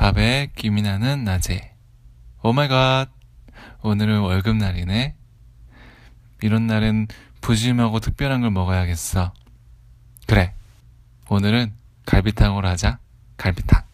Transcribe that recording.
밥에 김이 나는 낮에. Oh oh my god. 오늘은 월급날이네. 이런 날은 부심하고 특별한 걸 먹어야겠어. 그래. 오늘은 갈비탕으로 하자. 갈비탕.